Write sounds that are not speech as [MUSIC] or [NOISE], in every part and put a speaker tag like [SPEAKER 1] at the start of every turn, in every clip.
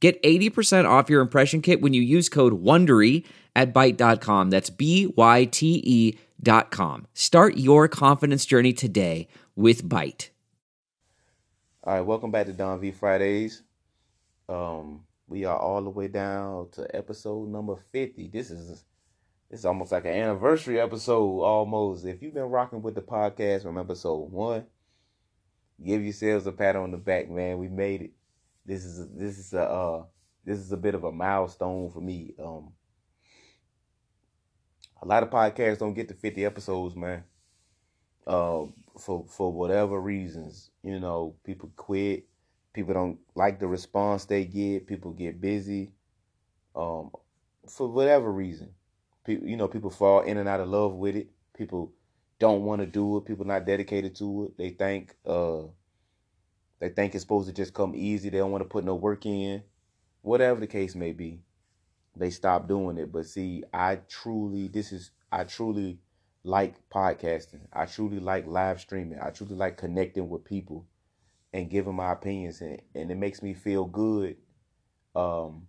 [SPEAKER 1] Get 80% off your impression kit when you use code WONDERY at Byte.com. That's B-Y-T-E dot com. Start your confidence journey today with Byte.
[SPEAKER 2] All right, welcome back to Don V Fridays. Um, we are all the way down to episode number 50. This is this is almost like an anniversary episode almost. If you've been rocking with the podcast from episode one, give yourselves a pat on the back, man. We made it this is a, this is a uh, this is a bit of a milestone for me. Um, a lot of podcasts don't get to 50 episodes, man. Uh, for for whatever reasons, you know, people quit, people don't like the response they get, people get busy. Um, for whatever reason, people, you know, people fall in and out of love with it. People don't want to do it. People not dedicated to it. They think uh they think it's supposed to just come easy. They don't want to put no work in. Whatever the case may be, they stop doing it. But see, I truly, this is, I truly like podcasting. I truly like live streaming. I truly like connecting with people and giving my opinions. And, and it makes me feel good um,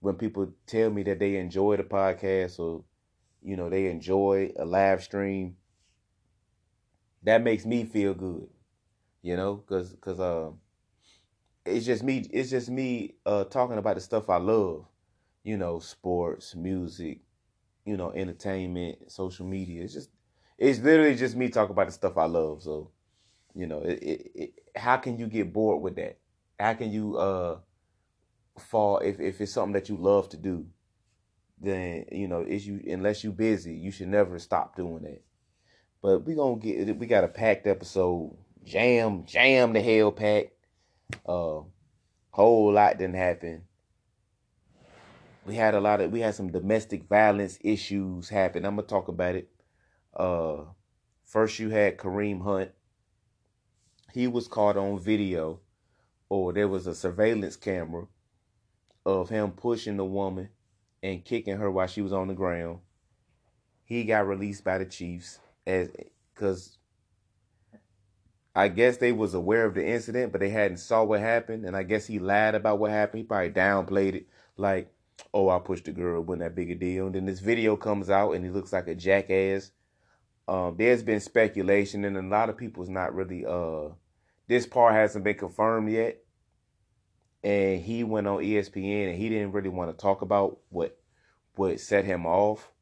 [SPEAKER 2] when people tell me that they enjoy the podcast or, you know, they enjoy a live stream. That makes me feel good you know, cause cause uh, it's just me. It's just me uh talking about the stuff I love, you know, sports, music, you know, entertainment, social media. It's just it's literally just me talking about the stuff I love. So, you know, it, it, it, how can you get bored with that? How can you uh fall if if it's something that you love to do? Then you know, is you unless you busy, you should never stop doing that. But we gonna get we got a packed episode jam, jam the hell pack. Uh, whole lot didn't happen. We had a lot of we had some domestic violence issues happen. I'm gonna talk about it. Uh, first you had Kareem Hunt. He was caught on video, or there was a surveillance camera of him pushing the woman and kicking her while she was on the ground. He got released by the Chiefs as because I guess they was aware of the incident, but they hadn't saw what happened, and I guess he lied about what happened. He probably downplayed it, like, "Oh, I pushed the girl, wasn't that big a deal." And then this video comes out, and he looks like a jackass. Um, there's been speculation, and a lot of people's not really. Uh, this part hasn't been confirmed yet, and he went on ESPN, and he didn't really want to talk about what what set him off,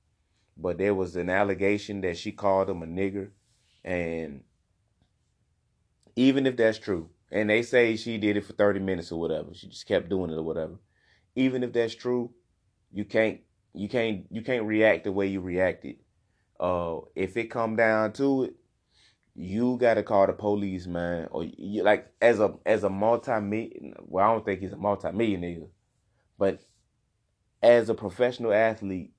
[SPEAKER 2] but there was an allegation that she called him a nigger, and even if that's true, and they say she did it for 30 minutes or whatever, she just kept doing it or whatever. Even if that's true, you can't you can't you can't react the way you reacted. Uh, if it come down to it, you got to call the police, man. Or you like as a as a multi well, I don't think he's a multi-millionaire, but as a professional athlete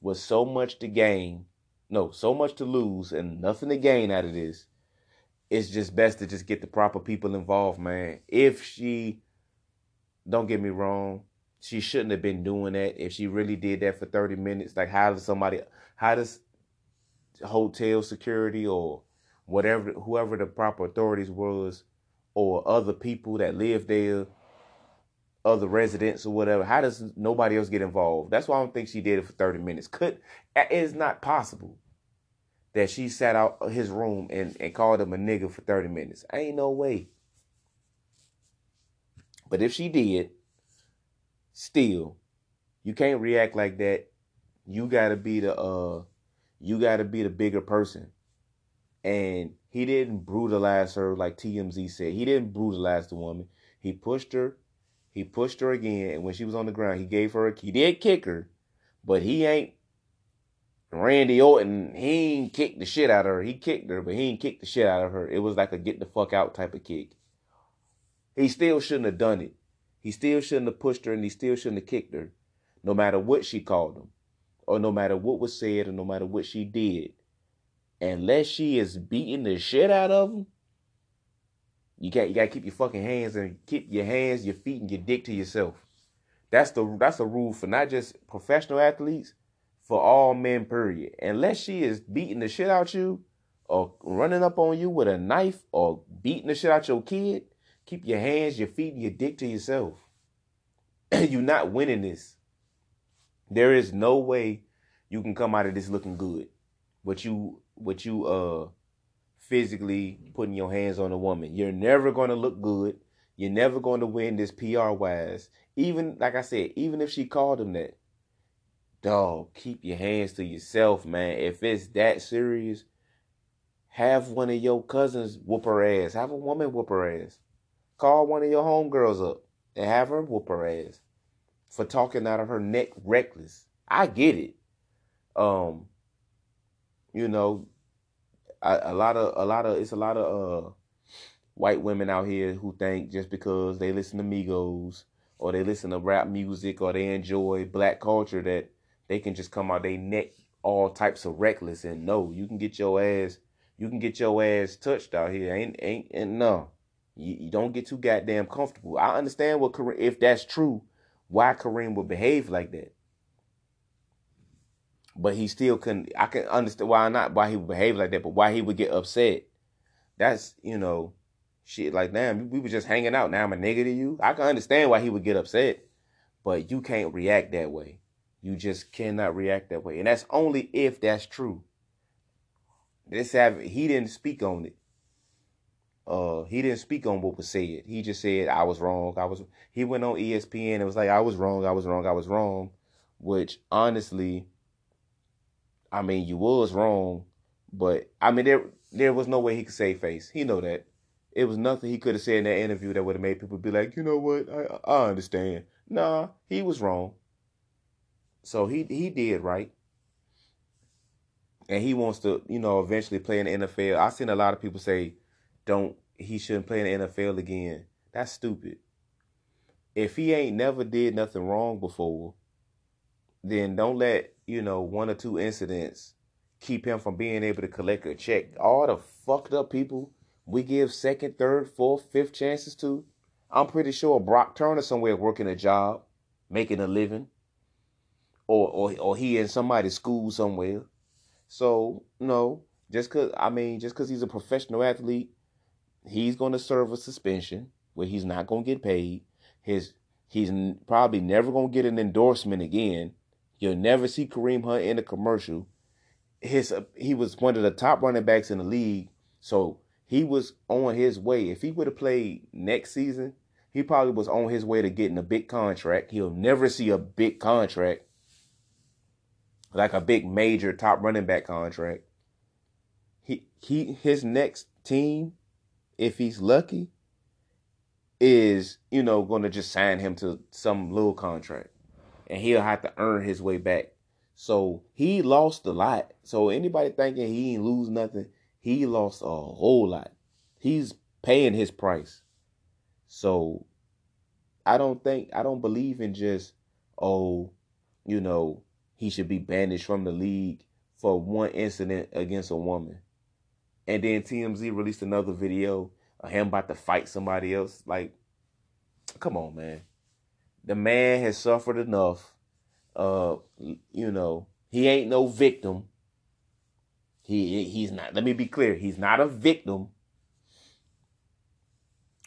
[SPEAKER 2] with so much to gain, no, so much to lose and nothing to gain out of this, it's just best to just get the proper people involved, man. If she, don't get me wrong, she shouldn't have been doing that. If she really did that for 30 minutes, like how does somebody, how does hotel security or whatever, whoever the proper authorities was, or other people that live there, other residents or whatever, how does nobody else get involved? That's why I don't think she did it for 30 minutes. Could, it is not possible that she sat out his room and, and called him a nigga for 30 minutes. Ain't no way. But if she did, still, you can't react like that. You gotta be the uh you gotta be the bigger person. And he didn't brutalize her like TMZ said. He didn't brutalize the woman. He pushed her. He pushed her again, and when she was on the ground, he gave her a he did kick her, but he ain't Randy Orton, he ain't kicked the shit out of her. He kicked her, but he ain't kicked the shit out of her. It was like a get the fuck out type of kick. He still shouldn't have done it. He still shouldn't have pushed her and he still shouldn't have kicked her, no matter what she called him, or no matter what was said, or no matter what she did. Unless she is beating the shit out of him, you got you gotta keep your fucking hands and keep your hands, your feet, and your dick to yourself. That's the that's a rule for not just professional athletes, for all men, period. Unless she is beating the shit out you, or running up on you with a knife, or beating the shit out your kid, keep your hands, your feet, and your dick to yourself. [CLEARS THROAT] You're not winning this. There is no way you can come out of this looking good. What you what you uh physically putting your hands on a woman. You're never to look good. You're never going to win this PR wise. Even like I said, even if she called him that, dog, keep your hands to yourself, man. If it's that serious, have one of your cousins whoop her ass. Have a woman whoop her ass. Call one of your homegirls up and have her whoop her ass for talking out of her neck reckless. I get it. Um, you know, a, a lot of a lot of it's a lot of uh white women out here who think just because they listen to Migos or they listen to rap music or they enjoy black culture that they can just come out they neck all types of reckless and no, you can get your ass you can get your ass touched out here. Ain't ain't and no. You, you don't get too goddamn comfortable. I understand what Kareem if that's true, why Kareem would behave like that. But he still couldn't I can understand why not why he would behave like that, but why he would get upset. That's you know, shit like damn, we were just hanging out. Now I'm a nigga to you. I can understand why he would get upset, but you can't react that way. You just cannot react that way. And that's only if that's true. This have he didn't speak on it. Uh, he didn't speak on what was said. He just said I was wrong. I was. He went on ESPN and was like I was wrong. I was wrong. I was wrong. Which honestly, I mean, you was wrong, but I mean there there was no way he could save face. He know that. It was nothing he could have said in that interview that would have made people be like, you know what, I I understand. Nah, he was wrong. So he he did right. And he wants to, you know, eventually play in the NFL. I've seen a lot of people say, don't he shouldn't play in the NFL again. That's stupid. If he ain't never did nothing wrong before, then don't let, you know, one or two incidents keep him from being able to collect a check. All the fucked up people we give second, third, fourth, fifth chances to, I'm pretty sure Brock Turner somewhere working a job, making a living. Or or or he in somebody's school somewhere. So, no, just cause I mean, just cause he's a professional athlete, he's gonna serve a suspension where he's not gonna get paid. His he's probably never gonna get an endorsement again. You'll never see Kareem Hunt in a commercial. His uh, he was one of the top running backs in the league, so he was on his way. If he would have played next season, he probably was on his way to getting a big contract. He'll never see a big contract, like a big major top running back contract. He he his next team, if he's lucky, is you know to just sign him to some little contract, and he'll have to earn his way back. So he lost a lot. So anybody thinking he ain't lose nothing, he lost a whole lot. He's paying his price. So I don't think I don't believe in just oh, you know, he should be banished from the league for one incident against a woman. And then TMZ released another video of him about to fight somebody else. Like, come on, man. The man has suffered enough. Uh, you know, he ain't no victim. He he's not. Let me be clear. He's not a victim.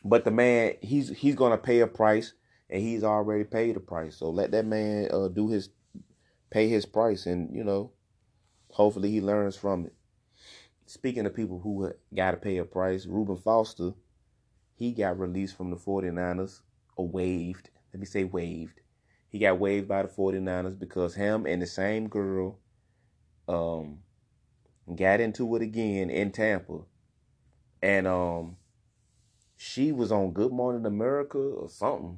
[SPEAKER 2] But the man, he's he's gonna pay a price, and he's already paid a price. So let that man uh, do his pay his price, and you know, hopefully he learns from it. Speaking of people who got to pay a price, Reuben Foster, he got released from the 49ers, or waived. Let me say waived. He got waived by the 49ers because him and the same girl um got into it again in Tampa. And um she was on Good Morning America or something.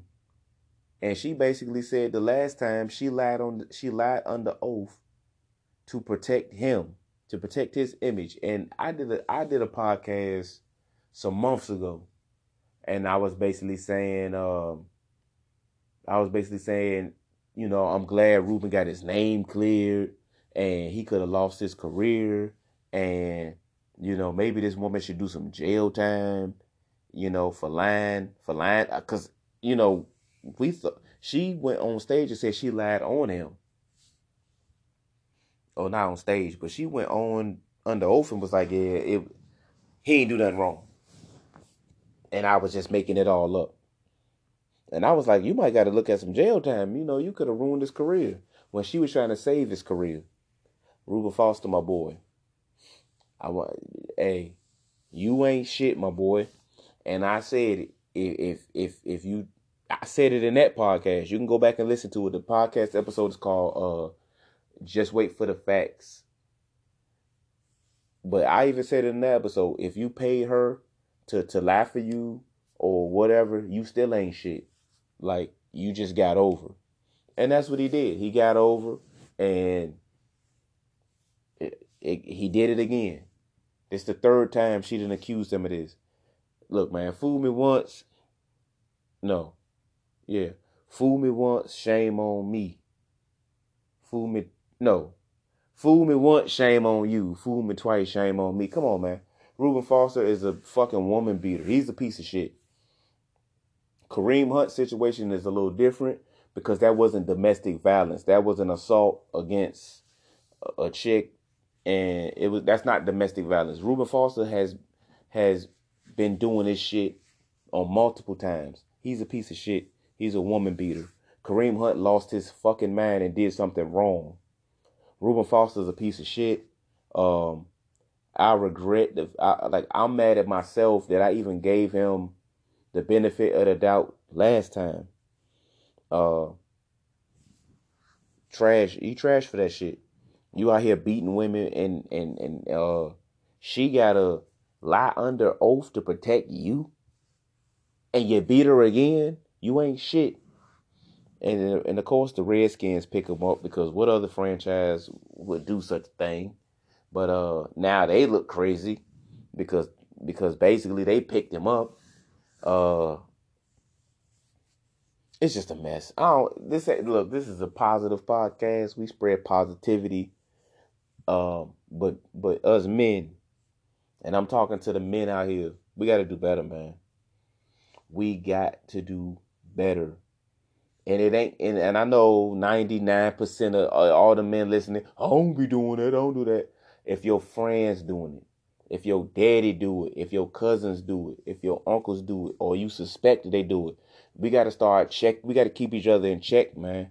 [SPEAKER 2] And she basically said the last time she lied on she lied under oath to protect him, to protect his image. And I did a I did a podcast some months ago. And I was basically saying um I was basically saying, you know, I'm glad Reuben got his name cleared and he could have lost his career and you know maybe this woman should do some jail time you know for lying for lying because you know we thought she went on stage and said she lied on him oh not on stage but she went on under oath and was like yeah it he ain't do nothing wrong and i was just making it all up and i was like you might got to look at some jail time you know you could have ruined his career when she was trying to save his career Reuben Foster, my boy. I want, hey, you ain't shit, my boy. And I said it. If if if you, I said it in that podcast. You can go back and listen to it. The podcast episode is called uh, "Just Wait for the Facts." But I even said in that episode, if you paid her to to lie for you or whatever, you still ain't shit. Like you just got over, and that's what he did. He got over, and it, he did it again. It's the third time she didn't accuse him of this. Look, man, fool me once. No. Yeah. Fool me once, shame on me. Fool me. No. Fool me once, shame on you. Fool me twice, shame on me. Come on, man. Reuben Foster is a fucking woman beater. He's a piece of shit. Kareem Hunt situation is a little different because that wasn't domestic violence. That was an assault against a chick and it was that's not domestic violence. Reuben Foster has has been doing this shit on multiple times. He's a piece of shit. He's a woman beater. Kareem Hunt lost his fucking mind and did something wrong. Reuben Foster's a piece of shit. Um, I regret the I, like I'm mad at myself that I even gave him the benefit of the doubt last time. Uh, trash. you trash for that shit. You out here beating women and and and uh she gotta lie under oath to protect you and you beat her again, you ain't shit. And and of course the Redskins pick him up because what other franchise would do such a thing? But uh now they look crazy because because basically they picked him up. Uh it's just a mess. I don't this look, this is a positive podcast. We spread positivity um, but but us men, and I'm talking to the men out here, we got to do better, man. We got to do better. And it ain't, and, and I know 99% of uh, all the men listening, I don't be doing that, I don't do that. If your friends doing it, if your daddy do it, if your cousins do it, if your uncles do it, or you suspect that they do it, we got to start check. We got to keep each other in check, man.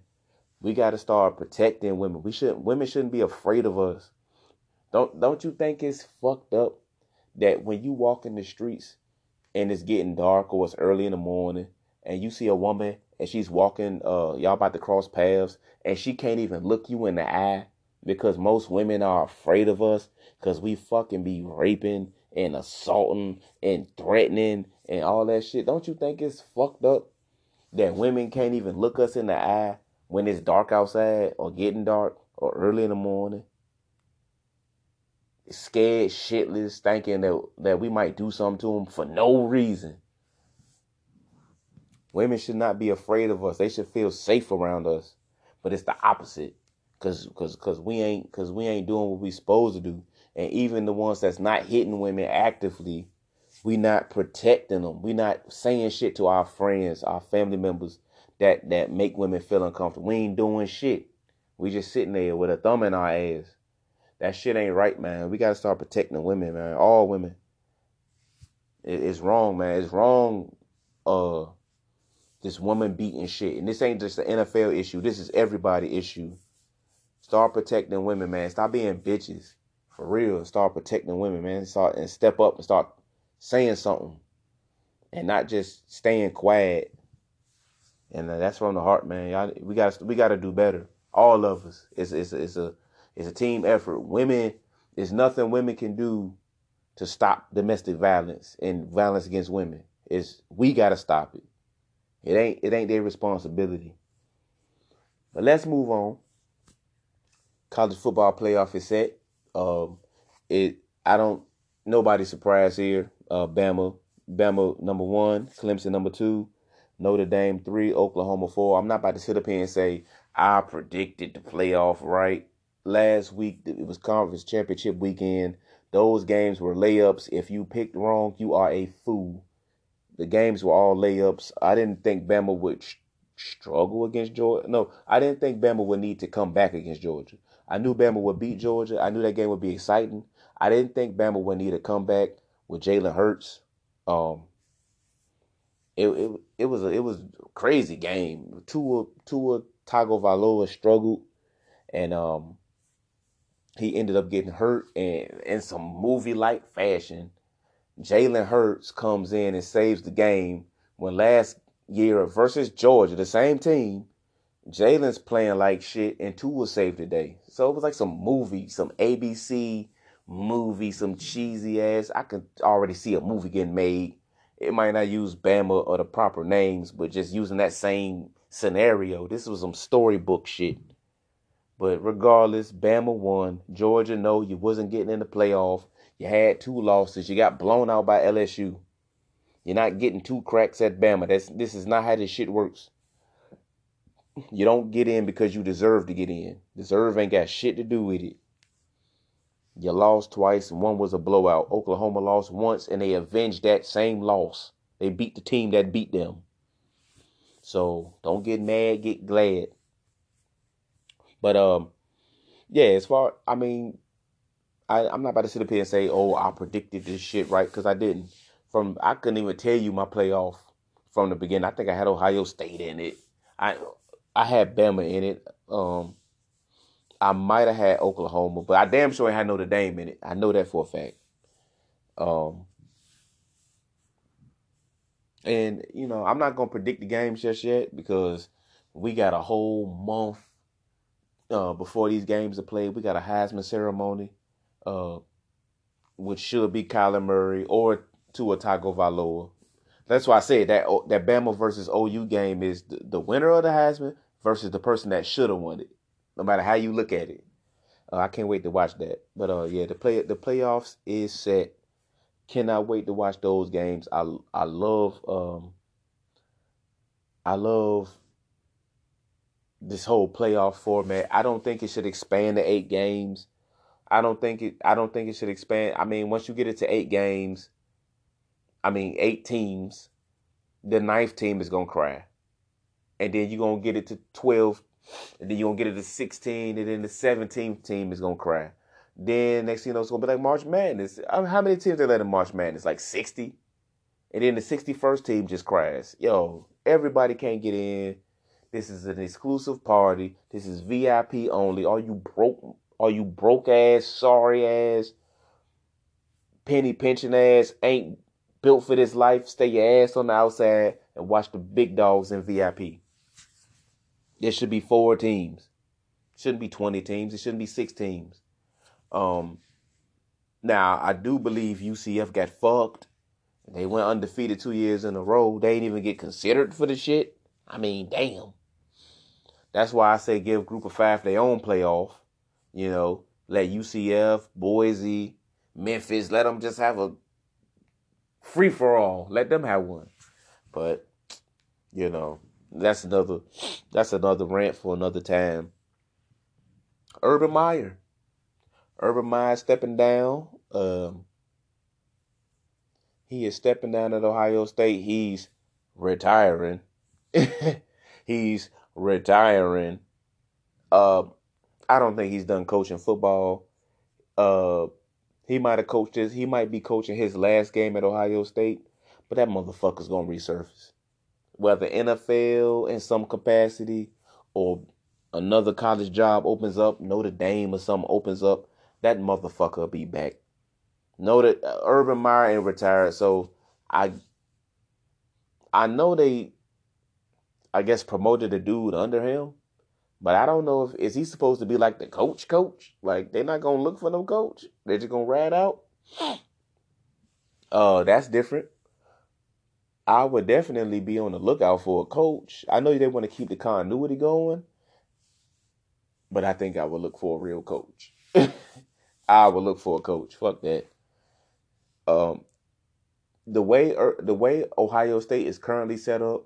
[SPEAKER 2] We got to start protecting women. We shouldn't. Women shouldn't be afraid of us. Don't don't you think it's fucked up that when you walk in the streets and it's getting dark or it's early in the morning and you see a woman and she's walking, uh, y'all about to cross paths and she can't even look you in the eye because most women are afraid of us because we fucking be raping and assaulting and threatening and all that shit. Don't you think it's fucked up that women can't even look us in the eye when it's dark outside or getting dark or early in the morning, scared shitless, thinking that that we might do something to them for no reason. Women should not be afraid of us. They should feel safe around us. But it's the opposite. Cause cause cause we ain't cause we ain't doing what we supposed to do. And even the ones that's not hitting women actively, we not protecting them. We not saying shit to our friends, our family members that that make women feel uncomfortable. We ain't doing shit. We just sitting there with a thumb in our ass. That shit ain't right, man. We gotta start protecting women, man. All women. It, it's wrong, man. It's wrong. Uh, this woman beating shit, and this ain't just an NFL issue. This is everybody issue. Start protecting women, man. Stop being bitches, for real. Start protecting women, man. Start and step up and start saying something, and not just staying quiet and uh, that's from the heart, man. Y'all, we got we got to do better. All of us. It's it's it's a it's a team effort. Women, there's nothing women can do to stop domestic violence and violence against women. Is we got to stop it. It ain't it ain't their responsibility. But let's move on. College football playoff is set. Um, it I don't nobody surprised here. Uh, Bama, Bama number one, Clemson number two. Notre Dame three, Oklahoma four. I'm not about to sit up here and say I predicted the playoff right. Last week it was conference championship weekend. Those games were layups. If you picked wrong, you are a fool. The games were all layups. I didn't think Bama would struggle against Georgia. No, I didn't think Bama would need to come back against Georgia. I knew Bama would beat Georgia. I knew that game would be exciting. I didn't think Bama would need a comeback with Jalen Hurts. Um, it it it was a it was a crazy game. Tua Tua Tagovailoa struggled, and um, he ended up getting hurt, and in some movie like fashion, Jalen Hurts comes in and saves the game. When last year versus Georgia, the same team, Jalen's playing like shit, and Tua saved the day. So it was like some movie, some ABC movie, some cheesy ass. I could already see a movie getting made it might not use Bama or the proper names, but just using that same scenario. This was some storybook shit. But regardless, Bama won. Georgia, no, you wasn't getting in the playoff. You had two losses. You got blown out by LSU. You're not getting two cracks at Bama. That's this is not how this shit works. You don't get in because you deserve to get in. Deserve ain't got shit to do with it. You lost twice, and one was a blowout. Oklahoma lost once, and they avenged that same loss. They beat the team that beat them. So don't get mad, get glad. But um, yeah, as far I mean, I I'm not about to sit up here and say, oh, I predicted this shit right because I didn't. From I couldn't even tell you my playoff from the beginning. I think I had Ohio State in it. I I had Bama in it. Um, I might have had Oklahoma, but I damn sure had Notre Dame in it. I know that for a fact. Um, and you know, I'm not gonna predict the games just yet because we got a whole month uh, before these games are played. We got a Heisman ceremony, uh, which should be Kyler Murray or Tua Tagovailoa. That's why I said that that Bama versus OU game is the, the winner of the Heisman versus the person that should have won it no matter how you look at it. Uh, I can't wait to watch that. But uh, yeah, the play the playoffs is set. Cannot wait to watch those games. I I love um I love this whole playoff format. I don't think it should expand to eight games. I don't think it I don't think it should expand. I mean, once you get it to eight games, I mean eight teams, the ninth team is gonna cry. And then you're gonna get it to twelve and then you're gonna get it to 16, and then the 17th team is gonna cry. Then next thing you know, it's gonna be like March Madness. I mean, how many teams they let in March Madness? Like 60? And then the 61st team just cries. Yo, everybody can't get in. This is an exclusive party. This is VIP only. Are you broke? Are you broke ass, sorry ass, penny pinching ass, ain't built for this life? Stay your ass on the outside and watch the big dogs in VIP. It should be four teams. Shouldn't be 20 teams. It shouldn't be six teams. Um, now, I do believe UCF got fucked. They went undefeated two years in a row. They didn't even get considered for the shit. I mean, damn. That's why I say give Group of Five their own playoff. You know, let UCF, Boise, Memphis, let them just have a free for all. Let them have one. But, you know, that's another that's another rant for another time. Urban Meyer. Urban Meyer stepping down. Um, he is stepping down at Ohio State. He's retiring. [LAUGHS] he's retiring. Uh, I don't think he's done coaching football. Uh, he might have coached his. He might be coaching his last game at Ohio State, but that motherfucker's gonna resurface whether NFL in some capacity or another college job opens up, Notre Dame or something opens up, that motherfucker be back. Know that uh, Urban Meyer ain't retired, so I I know they I guess promoted a dude under him, but I don't know if is he supposed to be like the coach coach? Like they're not gonna look for no coach. They're just gonna ride out. Uh that's different. I would definitely be on the lookout for a coach. I know they want to keep the continuity going, but I think I would look for a real coach. [LAUGHS] I would look for a coach. Fuck that. Um, the way er, the way Ohio State is currently set up,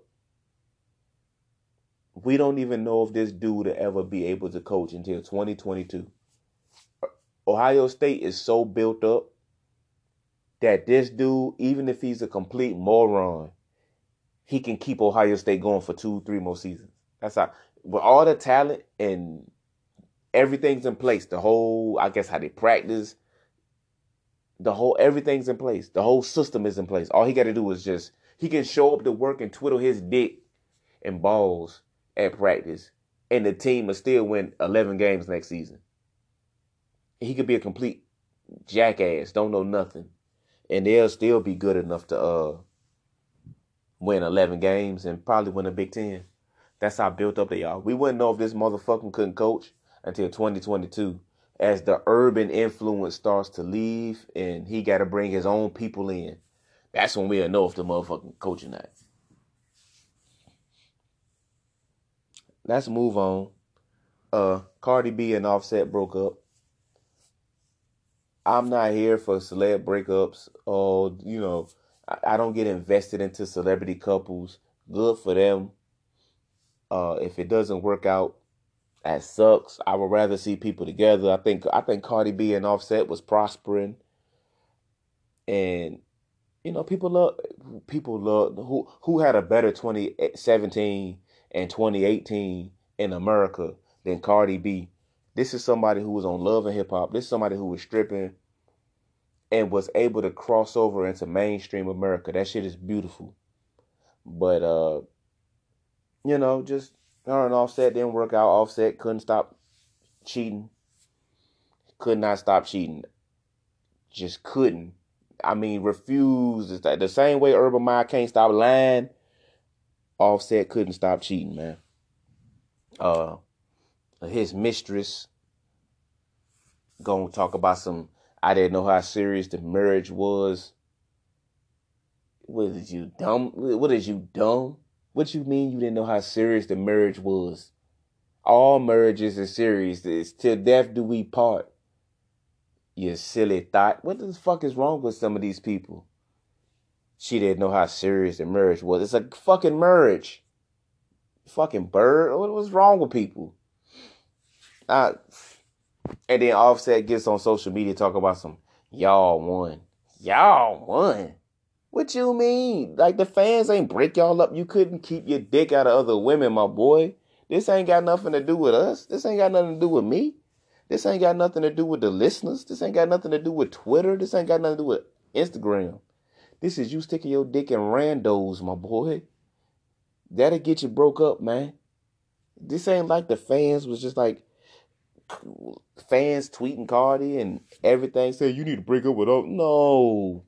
[SPEAKER 2] we don't even know if this dude will ever be able to coach until 2022. Ohio State is so built up that this dude, even if he's a complete moron, he can keep Ohio State going for two, three more seasons. That's how, with all the talent and everything's in place. The whole, I guess, how they practice, the whole, everything's in place. The whole system is in place. All he got to do is just, he can show up to work and twiddle his dick and balls at practice, and the team will still win 11 games next season. He could be a complete jackass, don't know nothing, and they'll still be good enough to uh win 11 games and probably win a Big Ten. That's how built up they are. We wouldn't know if this motherfucker couldn't coach until 2022 as the urban influence starts to leave and he got to bring his own people in. That's when we'll know if the motherfucking coaching that. Let's move on. Uh, Cardi B and Offset broke up. I'm not here for celeb breakups. Oh, you know, I, I don't get invested into celebrity couples. Good for them. Uh, if it doesn't work out, that sucks. I would rather see people together. I think I think Cardi B and Offset was prospering, and you know people love people love who who had a better 2017 and 2018 in America than Cardi B. This is somebody who was on Love and Hip Hop. This is somebody who was stripping and was able to cross over into mainstream America. That shit is beautiful. But uh you know, just her and Offset didn't work out. Offset couldn't stop cheating. Could not stop cheating. Just couldn't. I mean, refused. The same way Urban Meyer can't stop lying. Offset couldn't stop cheating, man. Uh, his mistress gonna talk about some. I didn't know how serious the marriage was. What is you dumb? What is you dumb? What you mean you didn't know how serious the marriage was? All marriages are serious. It's till death do we part. You silly thought. What the fuck is wrong with some of these people? She didn't know how serious the marriage was. It's a fucking marriage. Fucking bird. What was wrong with people? Uh, and then Offset gets on social media talking about some y'all won. Y'all won. What you mean? Like the fans ain't break y'all up. You couldn't keep your dick out of other women, my boy. This ain't got nothing to do with us. This ain't got nothing to do with me. This ain't got nothing to do with the listeners. This ain't got nothing to do with Twitter. This ain't got nothing to do with Instagram. This is you sticking your dick in randos, my boy. That'll get you broke up, man. This ain't like the fans was just like fans tweeting Cardi and everything saying you need to break up with her. No.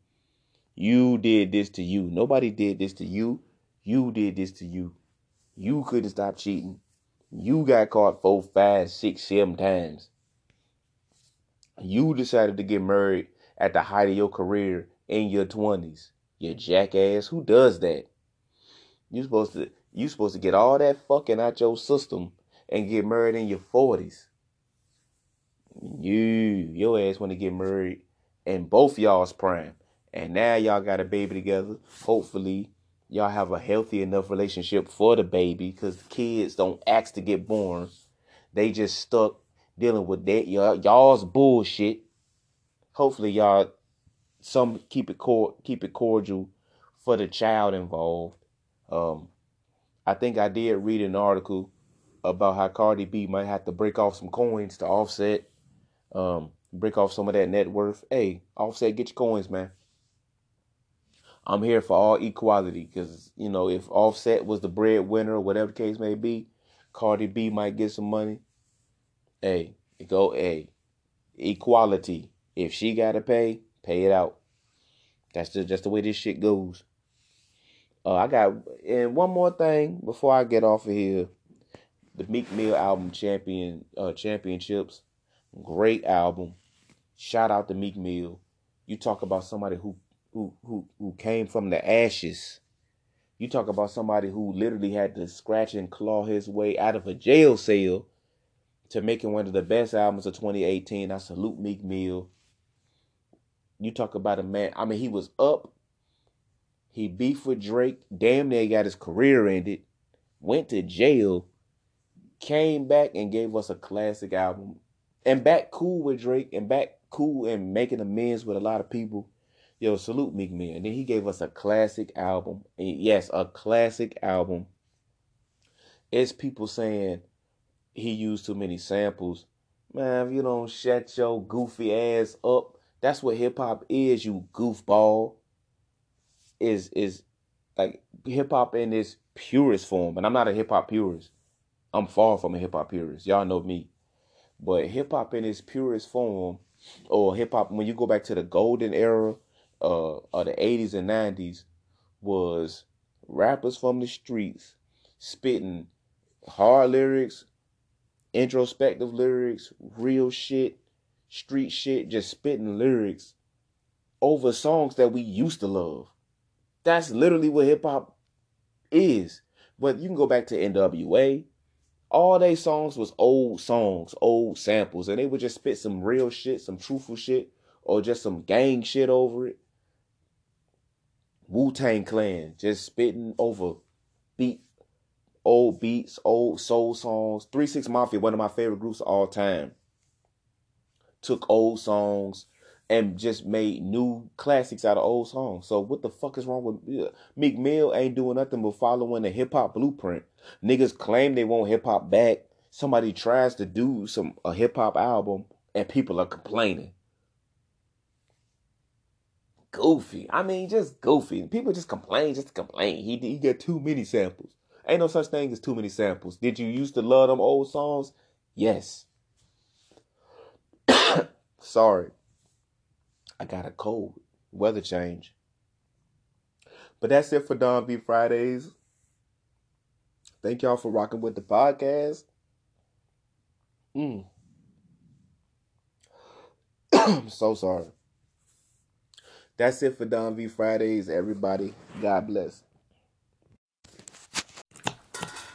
[SPEAKER 2] You did this to you. Nobody did this to you. You did this to you. You couldn't stop cheating. You got caught four, five, six, seven times. You decided to get married at the height of your career in your twenties. You jackass. Who does that? You supposed to you supposed to get all that fucking out your system and get married in your forties. You your ass want to get married in both y'all's prime. And now y'all got a baby together. Hopefully, y'all have a healthy enough relationship for the baby because kids don't ask to get born. They just stuck dealing with that y'all, y'all's bullshit. Hopefully, y'all some keep it cor- keep it cordial for the child involved. Um, I think I did read an article about how Cardi B might have to break off some coins to offset, um, break off some of that net worth. Hey, Offset, get your coins, man. I'm here for all equality because you know if Offset was the breadwinner or whatever the case may be, Cardi B might get some money. Hey, go hey, equality. If she gotta pay, pay it out. That's just just the way this shit goes. Uh, I got and one more thing before I get off of here. The Meek Mill album Champion uh, Championships, great album. Shout out to Meek Mill. You talk about somebody who who who who came from the ashes. You talk about somebody who literally had to scratch and claw his way out of a jail cell to making one of the best albums of 2018. I salute Meek Mill. You talk about a man. I mean, he was up. He beefed with Drake. Damn near got his career ended. Went to jail. came back and gave us a classic album, and back cool with Drake, and back cool and making amends with a lot of people. Yo, salute Meek Mill. And then he gave us a classic album. And yes, a classic album. It's people saying he used too many samples. Man, if you don't shut your goofy ass up, that's what hip hop is, you goofball. Is is like hip hop in its purest form. And I'm not a hip hop purist. I'm far from a hip hop purist. Y'all know me. But hip hop in its purest form, or hip hop when you go back to the golden era uh, of the 80s and 90s, was rappers from the streets spitting hard lyrics, introspective lyrics, real shit, street shit, just spitting lyrics over songs that we used to love. That's literally what hip hop is. But you can go back to NWA. All they songs was old songs, old samples, and they would just spit some real shit, some truthful shit, or just some gang shit over it. Wu Tang Clan just spitting over beat, old beats, old soul songs. Three Six Mafia, one of my favorite groups of all time, took old songs and just made new classics out of old songs. So what the fuck is wrong with yeah. Meek Mill? Ain't doing nothing but following the hip hop blueprint. Niggas claim they want hip hop back. Somebody tries to do some a hip hop album and people are complaining. Goofy. I mean, just goofy. People just complain, just complain. He he got too many samples. Ain't no such thing as too many samples. Did you used to love them old songs? Yes. [COUGHS] Sorry. I got a cold. Weather change. But that's it for Don V Fridays. Thank y'all for rocking with the podcast. Mm. I'm [COUGHS] so sorry. That's it for Don V Fridays, everybody. God bless.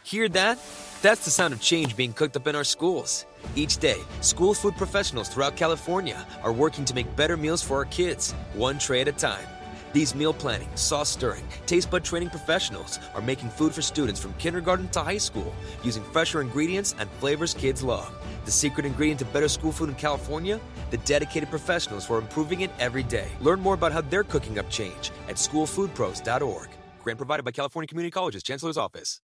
[SPEAKER 3] Hear that? That's the sound of change being cooked up in our schools. Each day, school food professionals throughout California are working to make better meals for our kids, one tray at a time. These meal planning, sauce stirring, taste bud training professionals are making food for students from kindergarten to high school using fresher ingredients and flavors kids love. The secret ingredient to better school food in California? The dedicated professionals who are improving it every day. Learn more about how they're cooking up change at schoolfoodpros.org. Grant provided by California Community College's Chancellor's Office.